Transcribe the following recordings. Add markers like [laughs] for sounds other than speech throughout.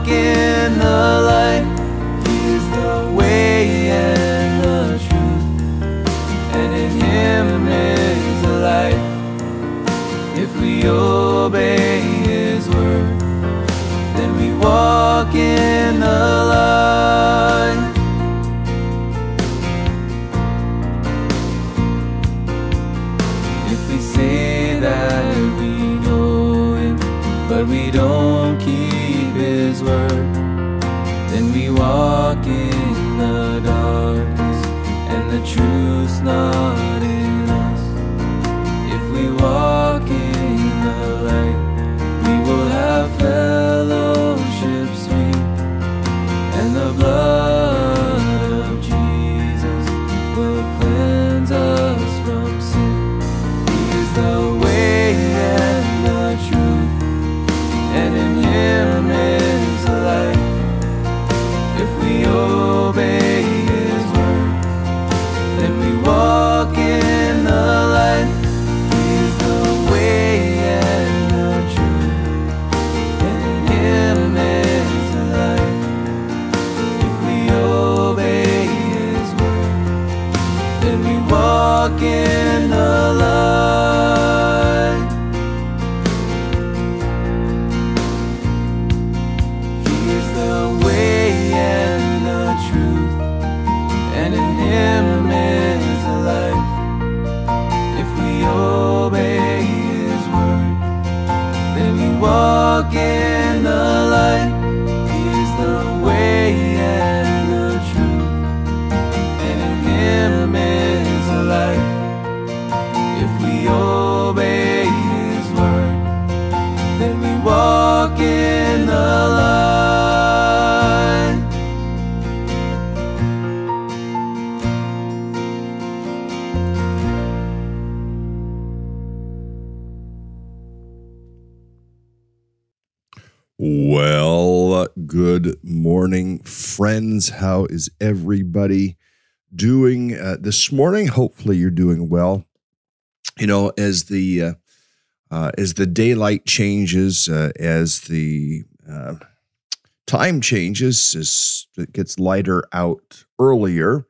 walk in the light. He is the way and the truth, and in Him is the life. If we obey His word, then we walk in morning, friends. How is everybody doing uh, this morning? Hopefully, you're doing well. You know, as the uh, uh, as the daylight changes, uh, as the uh, time changes, as it gets lighter out earlier,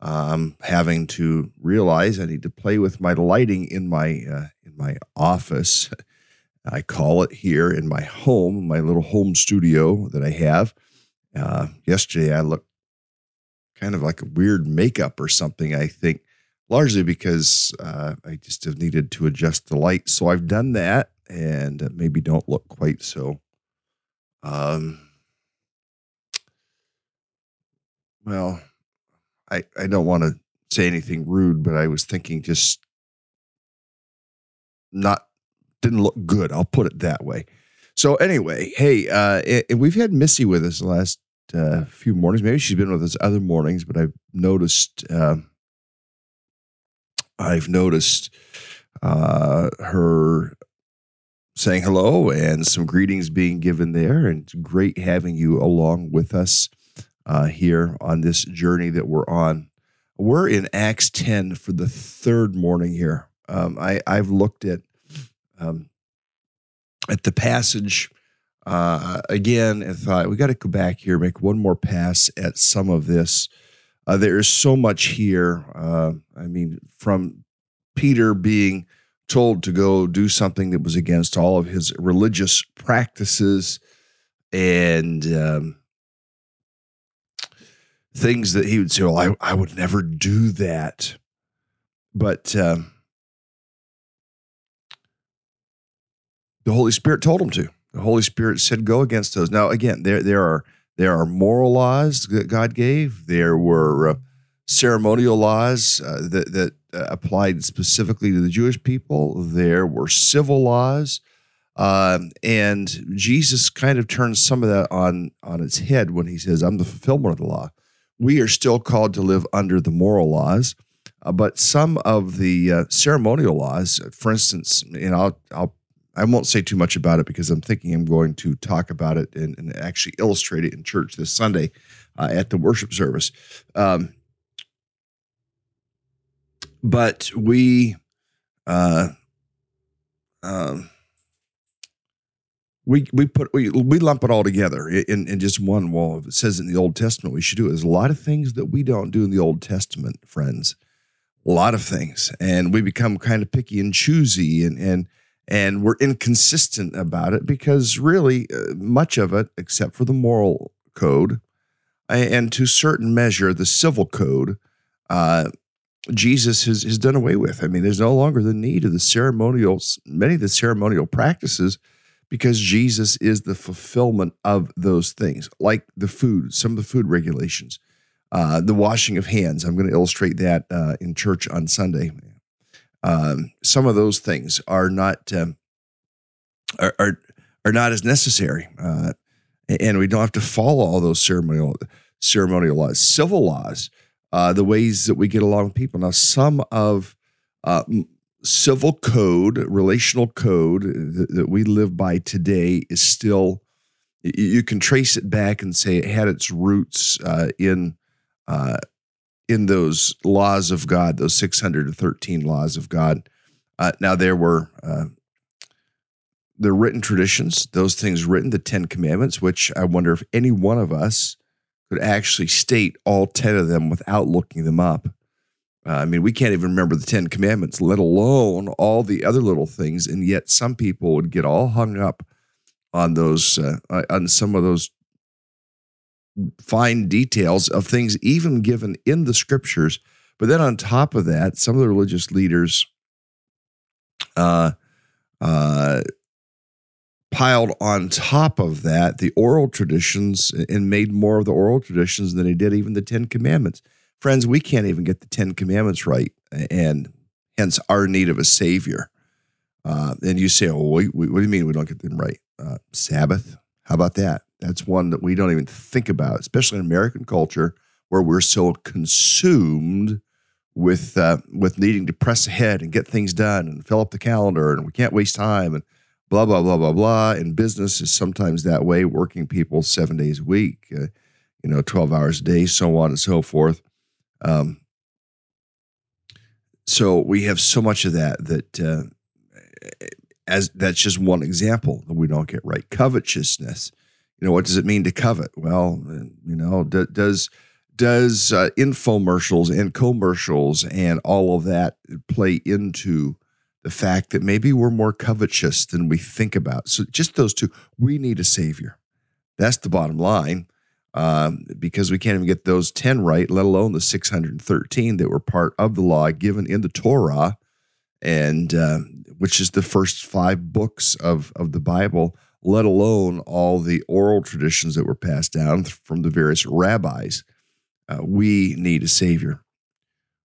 um, having to realize I need to play with my lighting in my uh, in my office. [laughs] I call it here in my home, my little home studio that I have. Uh, yesterday, I looked kind of like a weird makeup or something, I think, largely because uh, I just have needed to adjust the light. So I've done that and maybe don't look quite so. Um, well, I, I don't want to say anything rude, but I was thinking just not didn't look good. I'll put it that way. So anyway, hey, uh, and we've had Missy with us the last uh, few mornings. Maybe she's been with us other mornings, but I've noticed. Uh, I've noticed uh, her saying hello and some greetings being given there, and it's great having you along with us uh, here on this journey that we're on. We're in Acts ten for the third morning here. Um, I I've looked at um, at the passage uh, again and thought we got to go back here, make one more pass at some of this. Uh, there is so much here. Uh, I mean, from Peter being told to go do something that was against all of his religious practices and um, things that he would say, Well, I, I would never do that. But um, the Holy Spirit told him to. The Holy Spirit said, "Go against those." Now, again, there there are There are moral laws that God gave. There were uh, ceremonial laws uh, that, that uh, applied specifically to the Jewish people. There were civil laws. Um, and Jesus kind of turns some of that on, on its head when he says, I'm the fulfillment of the law. We are still called to live under the moral laws. Uh, but some of the uh, ceremonial laws, for instance, and I'll, I'll I won't say too much about it because I'm thinking I'm going to talk about it and, and actually illustrate it in church this Sunday uh, at the worship service. Um, but we, uh, um, we we put we we lump it all together in, in just one wall. It says in the Old Testament we should do. There's a lot of things that we don't do in the Old Testament, friends. A lot of things, and we become kind of picky and choosy, and and and we're inconsistent about it because really uh, much of it except for the moral code and to a certain measure the civil code uh, jesus has, has done away with. I mean there's no longer the need of the ceremonials many of the ceremonial practices because jesus is the fulfillment of those things like the food some of the food regulations uh, the washing of hands. I'm going to illustrate that uh, in church on sunday um, some of those things are not um, are, are, are not as necessary, uh, and we don't have to follow all those ceremonial ceremonial laws, civil laws, uh, the ways that we get along with people. Now, some of uh, civil code, relational code that, that, we live by today is still. You can trace it back and say it had its roots uh, in uh, in those laws of God, those 613 laws of God. Uh, now, there were uh, the written traditions, those things written, the 10 commandments, which I wonder if any one of us could actually state all 10 of them without looking them up. Uh, I mean, we can't even remember the 10 commandments, let alone all the other little things. And yet, some people would get all hung up on those, uh, on some of those fine details of things even given in the scriptures. But then on top of that, some of the religious leaders uh, uh, piled on top of that the oral traditions and made more of the oral traditions than they did even the Ten Commandments. Friends, we can't even get the Ten Commandments right, and hence our need of a Savior. Uh, and you say, "Oh, wait, what do you mean we don't get them right?" Uh, Sabbath. How about that? That's one that we don't even think about, especially in American culture where we're so consumed with uh, with needing to press ahead and get things done and fill up the calendar and we can't waste time and blah blah blah blah blah. And business is sometimes that way. Working people seven days a week, uh, you know, twelve hours a day, so on and so forth. Um, so we have so much of that that uh, as that's just one example that we don't get right. Covetousness you know what does it mean to covet? Well you know d- does does uh, infomercials and commercials and all of that play into the fact that maybe we're more covetous than we think about? So just those two we need a savior. That's the bottom line um, because we can't even get those 10 right let alone the 613 that were part of the law given in the torah and uh, which is the first five books of of the bible let alone all the oral traditions that were passed down from the various rabbis. Uh, we need a savior.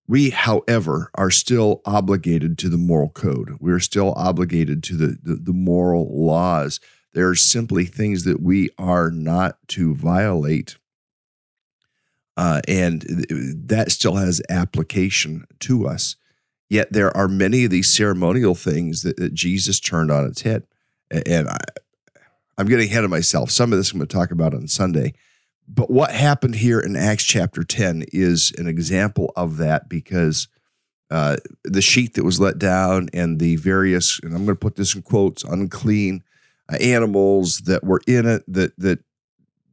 We, however, are still obligated to the moral code. We're still obligated to the, the, the moral laws. There are simply things that we are not to violate. Uh, and that still has application to us. Yet there are many of these ceremonial things that, that Jesus turned on its head. And I, I'm getting ahead of myself. Some of this I'm going to talk about on Sunday. But what happened here in Acts chapter 10 is an example of that because uh, the sheet that was let down and the various, and I'm going to put this in quotes, unclean uh, animals that were in it that that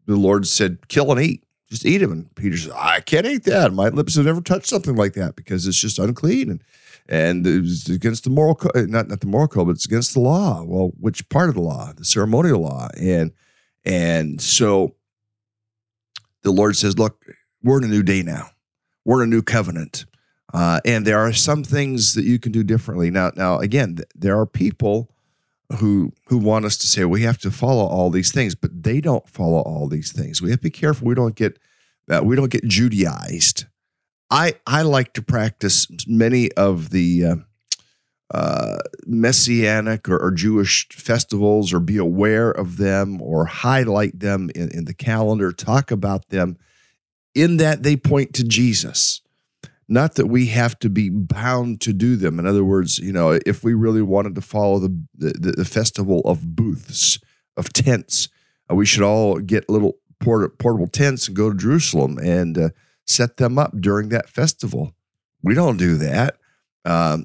the Lord said, kill and eat. Just eat them. And Peter says, I can't eat that. My lips have never touched something like that because it's just unclean. And and it was against the moral code, not not the moral code, but it's against the law. Well, which part of the law? The ceremonial law, and and so the Lord says, "Look, we're in a new day now. We're in a new covenant, uh, and there are some things that you can do differently." Now, now again, there are people who who want us to say we have to follow all these things, but they don't follow all these things. We have to be careful we don't get uh, we don't get Judaized. I I like to practice many of the uh, uh, messianic or, or, Jewish festivals, or be aware of them, or highlight them in, in the calendar, talk about them, in that they point to Jesus. Not that we have to be bound to do them. In other words, you know, if we really wanted to follow the the, the festival of booths of tents, uh, we should all get little port- portable tents and go to Jerusalem and uh, set them up during that festival. We don't do that. Um,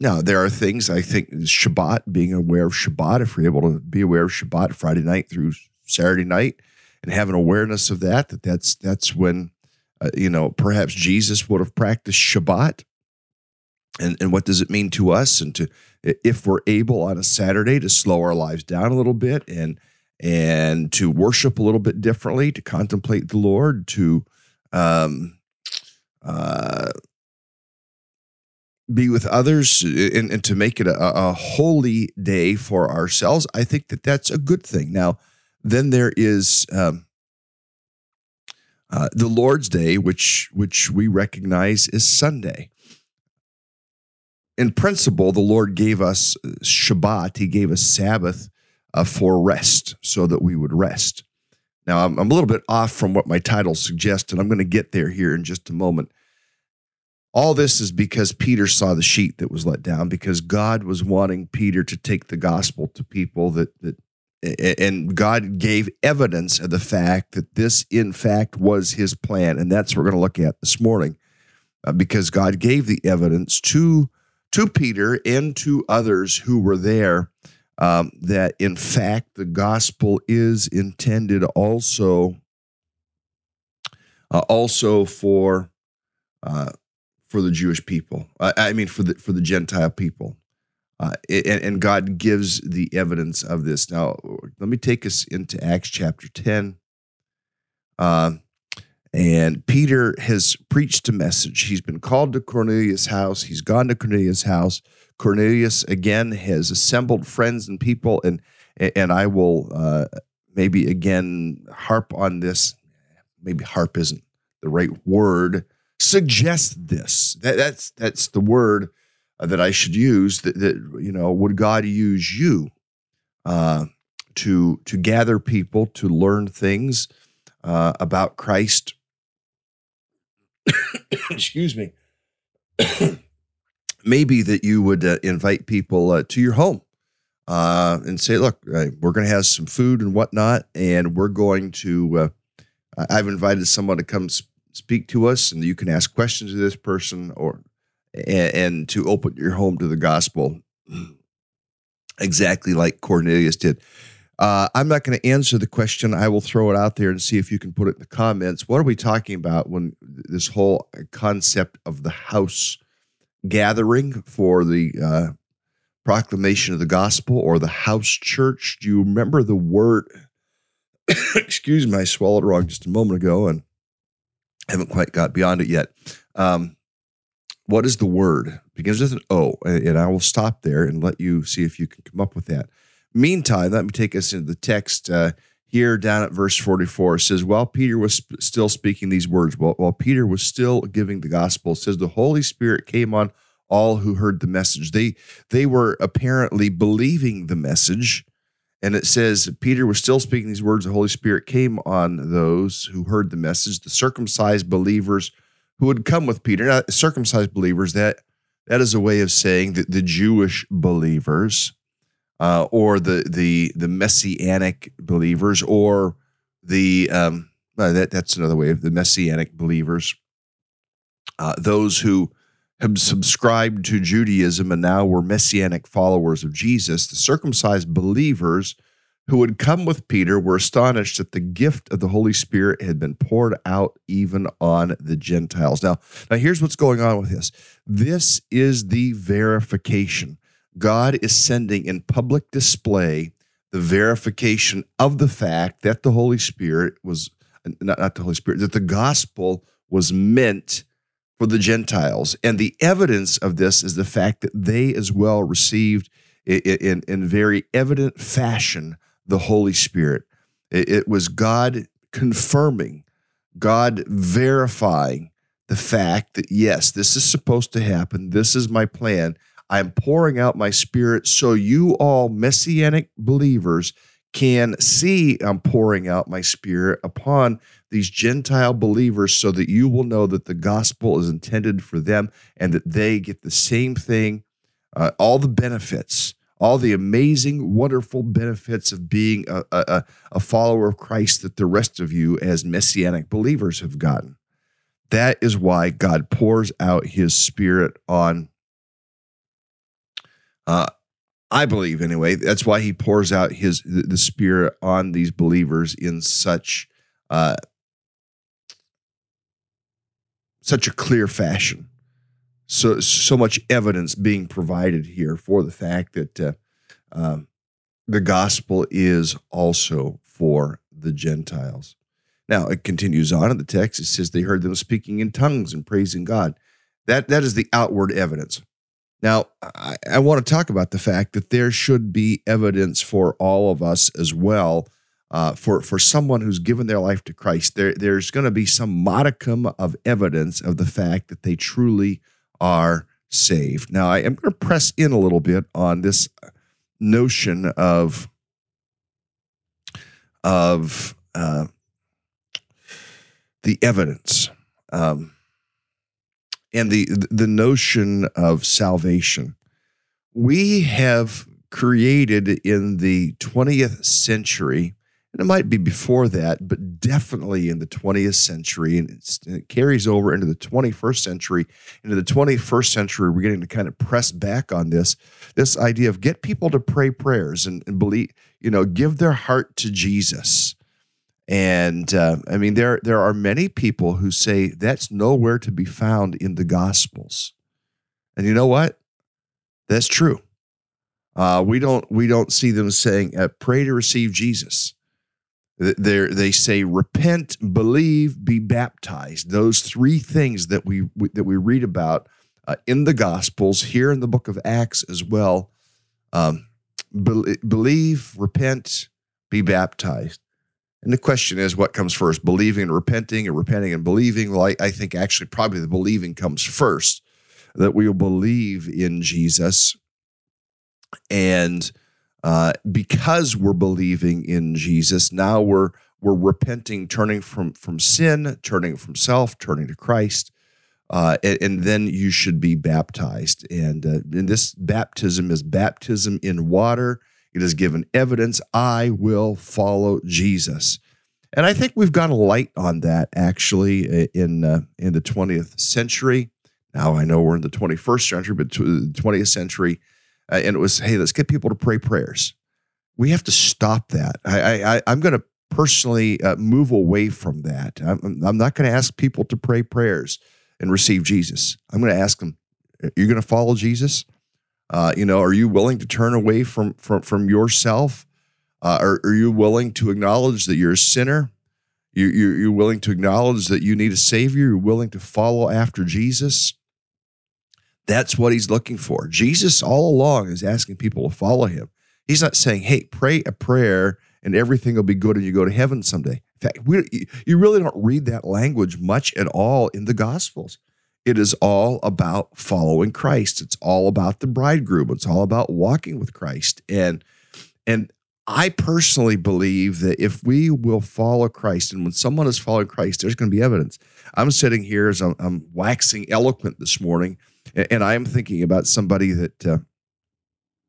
now, there are things I think Shabbat, being aware of Shabbat, if we're able to be aware of Shabbat Friday night through Saturday night and have an awareness of that, that that's, that's when uh, you know, perhaps Jesus would have practiced Shabbat. And, and what does it mean to us? And to if we're able on a Saturday to slow our lives down a little bit and and to worship a little bit differently, to contemplate the Lord, to um, uh, be with others, and, and to make it a, a holy day for ourselves, I think that that's a good thing. Now, then there is um, uh, the Lord's Day, which which we recognize is Sunday. In principle, the Lord gave us uh, Shabbat. He gave us Sabbath uh, for rest, so that we would rest. Now, I'm, I'm a little bit off from what my title suggests, and I'm going to get there here in just a moment. All this is because Peter saw the sheet that was let down, because God was wanting Peter to take the gospel to people that that and God gave evidence of the fact that this, in fact, was his plan. And that's what we're going to look at this morning uh, because God gave the evidence to, to Peter and to others who were there um, that, in fact, the gospel is intended also. Uh, also for uh, for the Jewish people, I, I mean for the for the Gentile people, uh, and, and, God gives the evidence of this. Now, let me take us into Acts chapter 10. Uh, and Peter has preached a message. He's been called to Cornelius' house. He's gone to Cornelius' house. Cornelius again has assembled friends and people, and and I will uh, maybe again harp on this. Maybe harp isn't the right word. Suggest this. That, that's that's the word uh, that I should use that, that you know would God use you uh, to to gather people to learn things uh, about Christ [coughs] excuse me [coughs] maybe that you would uh, invite people uh, to your home uh, and say look we're going to have some food and whatnot and we're going to I've invited someone to come speak to us and you can ask questions of this person or and, and to open your home to the gospel, [clears throat] exactly like Cornelius did. Uh, I'm not going to answer the question. I will throw it out there and see if you can put it in the comments. What are we talking about when this whole concept of the house gathering for the uh, proclamation of the gospel or the house church? Do you remember the word? [coughs] Excuse me, I swallowed wrong just a moment ago and haven't quite got beyond it yet. Um, what is the word? It begins with an O, and I will stop there and let you see if you can come up with that. Meantime, let me take us into the text uh, here down at verse 44. It says, While Peter was sp- still speaking these words, while, while Peter was still giving the gospel, it says, The Holy Spirit came on all who heard the message. They, they were apparently believing the message. And it says, Peter was still speaking these words. The Holy Spirit came on those who heard the message. The circumcised believers who would come with Peter. Now, circumcised believers, that that is a way of saying that the Jewish believers, uh, or the the the messianic believers, or the um, that that's another way of the messianic believers, uh, those who have subscribed to Judaism and now were messianic followers of Jesus, the circumcised believers who had come with Peter were astonished that the gift of the Holy Spirit had been poured out even on the Gentiles. Now, now here's what's going on with this. This is the verification. God is sending in public display the verification of the fact that the Holy Spirit was not, not the Holy Spirit, that the gospel was meant for the Gentiles. And the evidence of this is the fact that they as well received in, in very evident fashion the Holy Spirit. It, it was God confirming, God verifying the fact that, yes, this is supposed to happen. This is my plan. I'm pouring out my spirit so you all messianic believers can see I'm pouring out my spirit upon these Gentile believers so that you will know that the gospel is intended for them and that they get the same thing, uh, all the benefits, all the amazing, wonderful benefits of being a, a, a follower of Christ that the rest of you as messianic believers have gotten. That is why God pours out his spirit on uh, I believe anyway. That's why he pours out his the spirit on these believers in such uh, such a clear fashion. So so much evidence being provided here for the fact that uh, um, the gospel is also for the Gentiles. Now it continues on in the text. It says they heard them speaking in tongues and praising God. That that is the outward evidence. Now, I, I want to talk about the fact that there should be evidence for all of us as well. Uh, for for someone who's given their life to Christ, there there's going to be some modicum of evidence of the fact that they truly are saved. Now, I am going to press in a little bit on this notion of of uh, the evidence. Um, and the the notion of salvation. We have created in the 20th century, and it might be before that, but definitely in the 20th century, and, it carries over into the 21st century. Into the 21st century, we're getting to kind of press back on this this idea of get people to pray prayers and, and believe, you know, give their heart to Jesus. And uh, I mean, there there are many people who say that's nowhere to be found in the Gospels. And you know what? That's true. Uh, we don't we don't see them saying uh, pray to receive Jesus. They they say repent, believe, be baptized. Those three things that we, we that we read about uh, in the Gospels, here in the Book of Acts as well. Um, be- believe, repent, be baptized. And the question is, what comes first, believing and repenting, and repenting and believing? Well, I, I think actually probably the believing comes first, that we will believe in Jesus. And uh, because we're believing in Jesus, now we're we're repenting, turning from from sin, turning from self, turning to Christ, uh, and, and, then you should be baptized. And, uh, and this baptism is baptism in water it is given evidence I will follow Jesus. And I think we've got a light on that actually in uh, in the 20th century. Now I know we're in the 21st century, but the 20th century, uh, and it was hey, let's get people to pray prayers. We have to stop that. I, I I'm going to personally uh, move away from that. I'm, I'm not going to ask people to pray prayers and receive Jesus. I'm going to ask them, "You're going to follow Jesus? Uh, you know, are you willing to turn away from from from yourself? Uh, are, are you willing to acknowledge that you're a sinner? You, you, you're willing to acknowledge that you need a savior. You're willing to follow after Jesus. That's what he's looking for. Jesus, all along, is asking people to follow him. He's not saying, "Hey, pray a prayer and everything will be good and you go to heaven someday." In fact, we, you really don't read that language much at all in the Gospels. It is all about following Christ. It's all about the bridegroom. It's all about walking with Christ. And and I personally believe that if we will follow Christ, and when someone is following Christ, there's going to be evidence. I'm sitting here as I'm, I'm waxing eloquent this morning, and, and I am thinking about somebody that uh,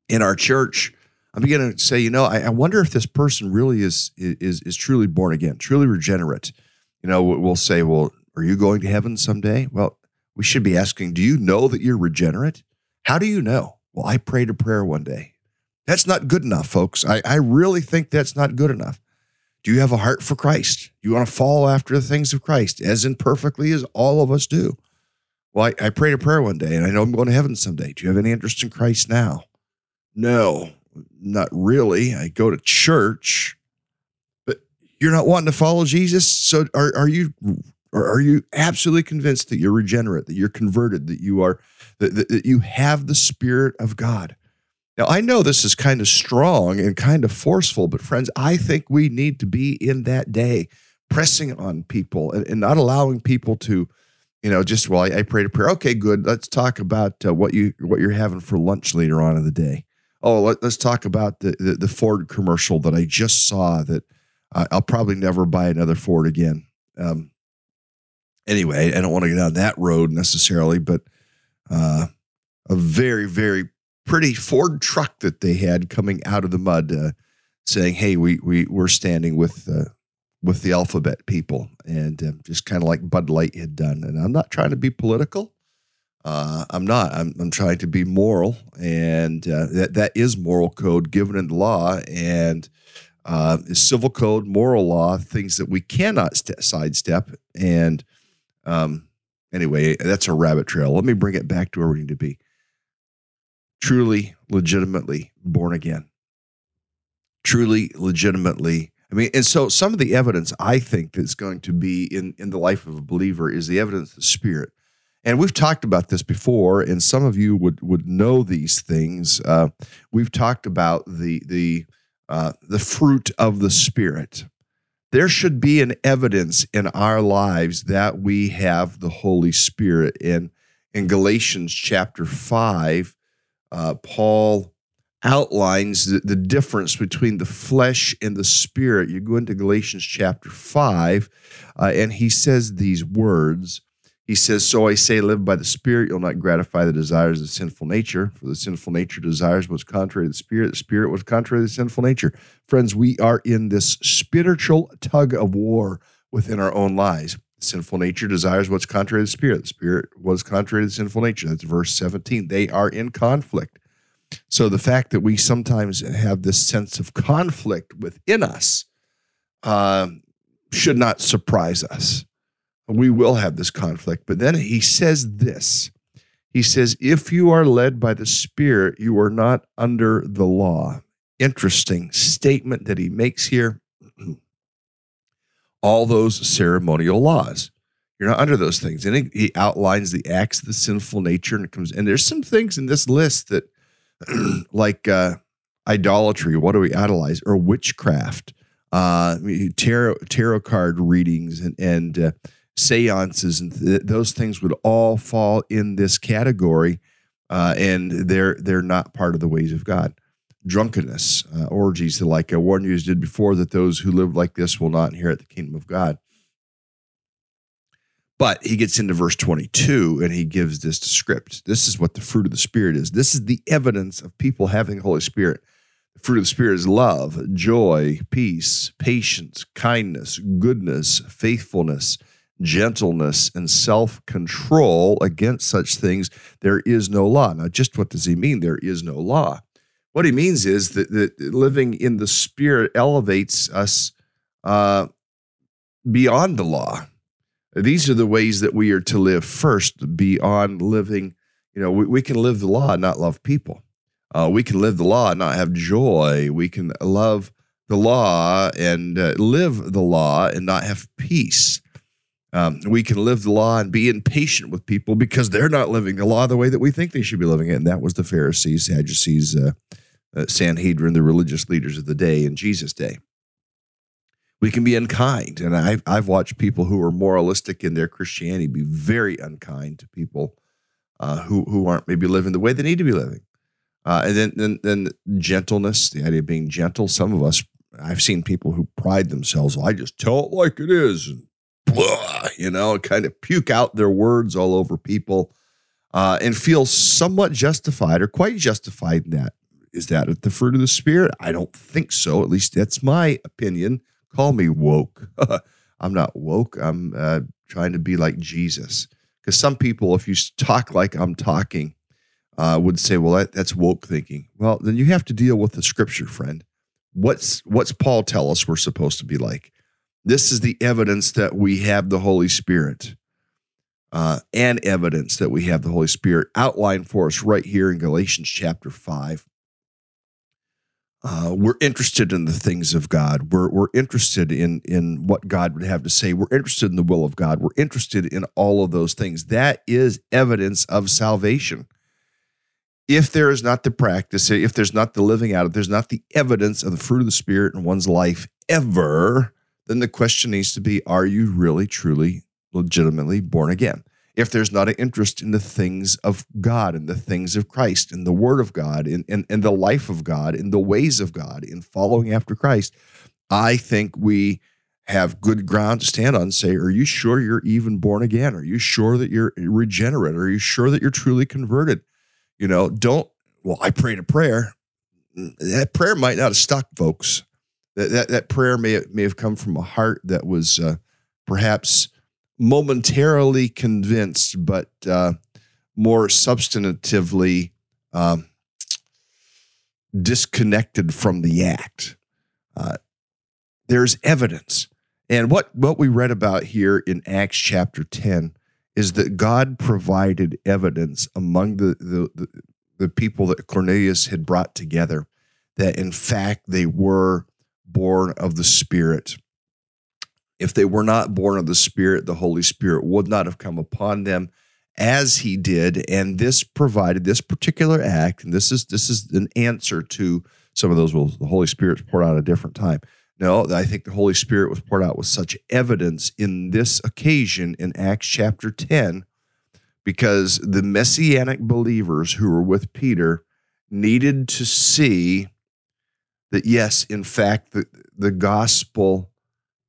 in our church. I'm beginning to say, you know, I, I, wonder if this person really is is is truly born again, truly regenerate. You know, we'll say, well, are you going to heaven someday? Well, we should be asking, do you know that you're regenerate? How do you know? Well, I prayed a prayer one day. That's not good enough, folks. I, I really think that's not good enough. Do you have a heart for Christ? Do you want to follow after the things of Christ as imperfectly as all of us do? Well, I, I prayed a prayer one day and I know I'm going to heaven someday. Do you have any interest in Christ now? No, not really. I go to church, but you're not wanting to follow Jesus. So are, are you or are you absolutely convinced that you're regenerate, that you're converted, that you are that, that, that you have the Spirit of God? Now, I know this is kind of strong and kind of forceful, but friends, I think we need to be in that day pressing on people and, and not allowing people to, you know, just, well, I, I prayed a prayer. Okay, good. Let's talk about uh, what you what you're having for lunch later on in the day. Oh, let, us talk about the, the, the Ford commercial that I just saw that uh, I'll probably never buy another Ford again. Um, anyway, I don't want to get down that road necessarily, but uh, a very, very pretty Ford truck that they had coming out of the mud, uh, saying, "Hey, we we we're standing with uh, with the alphabet people," and uh, just kind of like Bud Light had done. And I'm not trying to be political. Uh, I'm not. I'm, I'm trying to be moral, and uh, that that is moral code given in the law, and uh, civil code, moral law, things that we cannot st- sidestep. And um, anyway, that's a rabbit trail. Let me bring it back to where we need to be truly, legitimately born again. Truly, legitimately. I mean, and so some of the evidence I think that's going to be in, in the life of a believer is the evidence of the Spirit. And we've talked about this before, and some of you would would know these things. Uh, we've talked about the the uh, the fruit of the Spirit. There should be an evidence in our lives that we have the Holy Spirit. In in Galatians chapter five, uh, Paul outlines the, the, difference between the flesh and the spirit. You go into Galatians chapter 5, uh, and he says these words. He says, So I say, live by the Spirit, you'll not gratify the desires of sinful nature, for the sinful nature desires what's contrary to the Spirit, the Spirit was contrary to the sinful nature. Friends, we are in this spiritual tug of war within our own lives. Sinful nature desires what's contrary to the spirit. The spirit was contrary to the sinful nature. That's verse 17. They are in conflict. So the fact that we sometimes have this sense of conflict within us uh, should not surprise us. We will have this conflict. But then he says this He says, If you are led by the Spirit, you are not under the law. Interesting statement that he makes here. [clears throat] all those ceremonial laws. You're not under those things. And he outlines the acts of the sinful nature and it comes and there's some things in this list that [clears throat] like uh, idolatry, what do we idolize? Or witchcraft, uh, tarot, tarot card readings and, and uh, seances and th- those things would all fall in this category. Uh, and they're they're not part of the ways of God drunkenness, uh, orgies, like uh, Warren Hughes did before, that those who live like this will not inherit the kingdom of God. But he gets into verse 22 and he gives this script. This is what the fruit of the Spirit is. This is the evidence of people having the Holy Spirit. The fruit of the Spirit is love, joy, peace, patience, kindness, goodness, faithfulness, gentleness, and self control. Against such things, there is no law. Now, just what does he mean? There is no law. What he means is that, that living in the Spirit elevates us uh, beyond the law. These are the ways that we are to live first, beyond living. You know, we, we can live the law and not love people. Uh, we can live the law and not have joy. We can love the law and uh, live the law and not have peace. Um, we can live the law and be impatient with people because they're not living the law the way that we think they should be living it. And that was the Pharisees, Sadducees, uh, uh, Sanhedrin, the religious leaders of the day in Jesus' day. We can be unkind. And I've, I've watched people who are moralistic in their Christianity be very unkind to people uh, who, who aren't maybe living the way they need to be living. Uh, and then, then, then gentleness, the idea of being gentle. Some of us, I've seen people who pride themselves. I just tell it like it is, and blah, you know, kind of puke out their words all over people, uh, and feel somewhat justified or quite justified in that. Is that at the fruit of the spirit? I don't think so. At least that's my opinion. Call me woke. [laughs] I'm not woke. I'm uh, trying to be like Jesus. Because some people, if you talk like I'm talking, uh, would say, "Well, that, that's woke thinking." Well, then you have to deal with the scripture, friend. What's what's Paul tell us we're supposed to be like? This is the evidence that we have the Holy Spirit. Uh, and evidence that we have the Holy Spirit outlined for us right here in Galatians chapter 5. Uh, we're interested in the things of God. We're, we're interested in, in what God would have to say. We're interested in the will of God. We're interested in all of those things. That is evidence of salvation. if there is not the practice, if there's not the living out, if there's not the evidence of the fruit of the Spirit in one's life ever, then the question needs to be are you really, truly, legitimately born again? If there's not an interest in the things of God and the things of Christ, in the Word of God, in, in, in the life of God, in the ways of God, in following after Christ, I think we have good ground to stand on and say, Are you sure you're even born again? Are you sure that you're regenerate? Are you sure that you're truly converted? You know, don't, well, I prayed a prayer. That prayer might not have stuck, folks. That, that, that prayer may, may have come from a heart that was uh, perhaps momentarily convinced, but uh, more substantively um, disconnected from the act. Uh, there's evidence. And what, what we read about here in Acts chapter 10 is that God provided evidence among the, the, the, the people that Cornelius had brought together that in fact they were born of the Spirit. If they were not born of the Spirit, the Holy Spirit would not have come upon them as he did. And this provided this particular act, and this is this is an answer to some of those. Well, the Holy Spirit's poured out at a different time. No, I think the Holy Spirit was poured out with such evidence in this occasion in Acts chapter 10 because the messianic believers who were with Peter needed to see that, yes, in fact, the, the gospel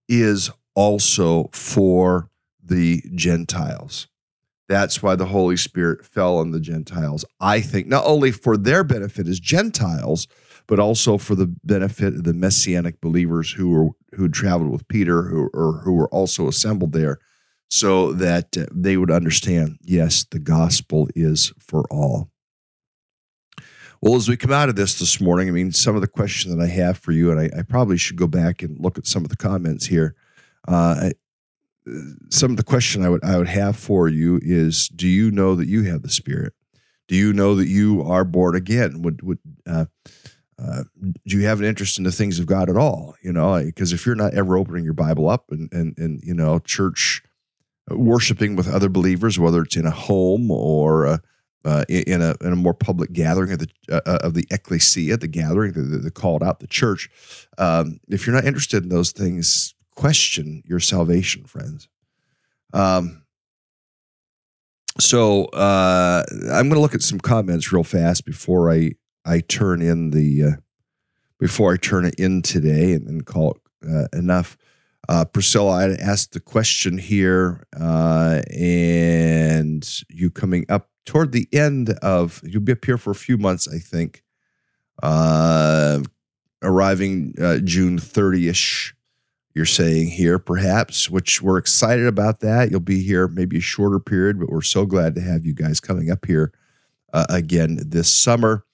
is also for the Gentiles. That's why the Holy Spirit fell on the Gentiles. I think not only for their benefit as Gentiles, but also for the benefit of the messianic believers who were who traveled with Peter, who or who were also assembled there, so that uh, they would understand. Yes, the gospel is for all. Well, as we come out of this this morning, I mean, some of the questions that I have for you, and I, I probably should go back and look at some of the comments here. Uh, some of the question I would I would have for you is: Do you know that you have the Spirit? Do you know that you are born again? Would would uh, uh, do you have an interest in the things of God at all? You know, because if you're not ever opening your Bible up and and and you know church uh, worshiping with other believers, whether it's in a home or uh, in a in a more public gathering of the uh, uh, of the ecclesia, the gathering, the, the, called out, the church. Um, if you're not interested in those things, question your salvation, friends. Um, so uh, I'm going to look at some comments real fast before I I turn in the uh, before I turn it in today and, and call it uh, enough. Uh, Priscilla, I asked the question here, uh, and you coming up toward the end of you'll be up here for a few months, I think. Uh, arriving uh, June 30ish, you're saying here, perhaps, which we're excited about that. You'll be here maybe a shorter period, but we're so glad to have you guys coming up here uh, again this summer.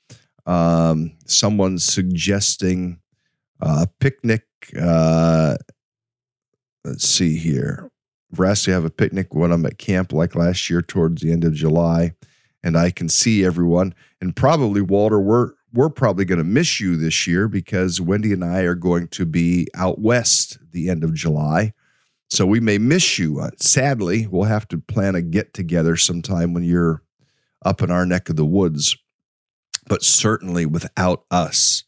Um, someone's suggesting a picnic. Uh, let's see here. We're have a picnic when I'm at camp, like last year towards the end of July, and I can see everyone. And probably Walter, we're we're probably going to miss you this year because Wendy and I are going to be out west the end of July. So we may miss you. Uh, sadly, we'll have to plan a get together sometime when you're up in our neck of the woods but certainly without us,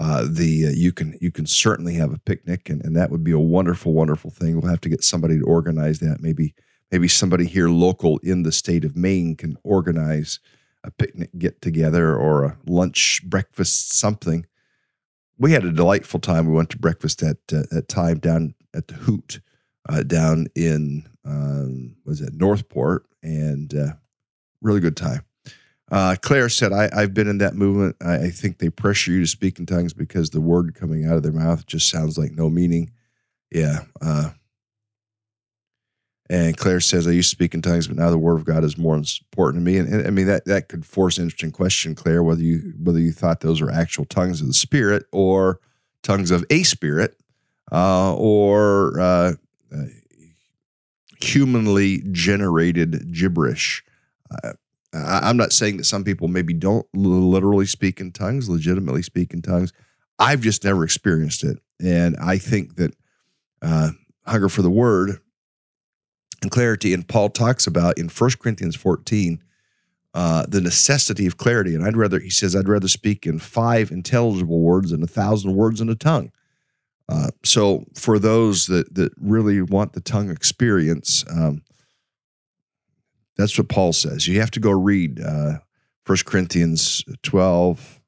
uh, the uh, you can you can certainly have a picnic, and, and that would be a wonderful, wonderful thing. We'll have to get somebody to organize that. Maybe maybe somebody here local in the state of Maine can organize a picnic get together or a lunch, breakfast, something. We had a delightful time. We went to breakfast at uh, at time down at the Hoot uh, down in um, was it Northport, and uh, really good time. Uh, Claire said, I, have been in that movement. I, I, think they pressure you to speak in tongues because the word coming out of their mouth just sounds like no meaning. Yeah. Uh, and Claire says, I used to speak in tongues, but now the word of God is more important to me. And, and I mean, that, that could force an interesting question, Claire, whether you, whether you thought those were actual tongues of the spirit or tongues of a spirit uh, or uh, uh, humanly generated gibberish. I'm not saying that some people maybe don't literally speak in tongues, legitimately speak in tongues. I've just never experienced it. And I think that uh, hunger for the word and clarity, and Paul talks about in 1 Corinthians 14, uh, the necessity of clarity. And I'd rather, he says, I'd rather speak in five intelligible words than a thousand words in a tongue. Uh, so for those that that really want the tongue experience, um, that's what Paul says. You have to go read uh, 1 Corinthians 12,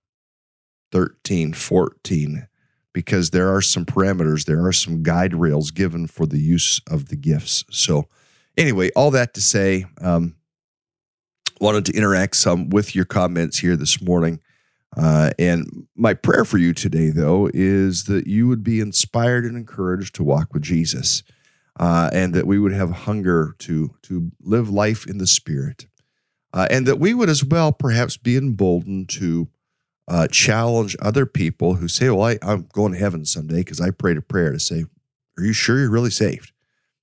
13, 14, because there are some parameters, there are some guide rails given for the use of the gifts. So, anyway, all that to say, um, wanted to interact some with your comments here this morning. Uh, and my prayer for you today, though, is that you would be inspired and encouraged to walk with Jesus, uh, and that we would have hunger to to live life in the Spirit, uh, and that we would as well perhaps be emboldened to uh, challenge other people who say, "Well, I, am going to heaven someday because I prayed a prayer." To say, "Are you sure you're really saved?"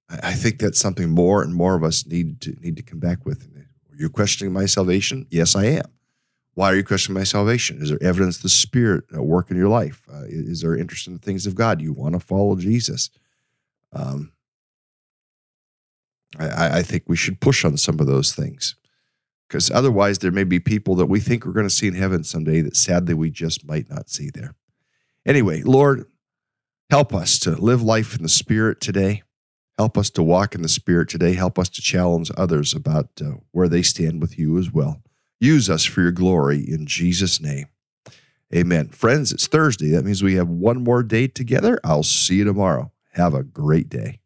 I, I think that's something more and more of us need to need to come back with. Are you questioning my salvation? Yes, I am. Why are you questioning my salvation? Is there evidence the Spirit at work in your life? Uh, is there interest in the things of God? You want to follow Jesus? Um, I, I think we should push on some of those things because otherwise, there may be people that we think we're going to see in heaven someday that sadly we just might not see there. Anyway, Lord, help us to live life in the Spirit today. Help us to walk in the Spirit today. Help us to challenge others about uh, where they stand with you as well. Use us for your glory in Jesus' name. Amen. Friends, it's Thursday. That means we have one more day together. I'll see you tomorrow. Have a great day.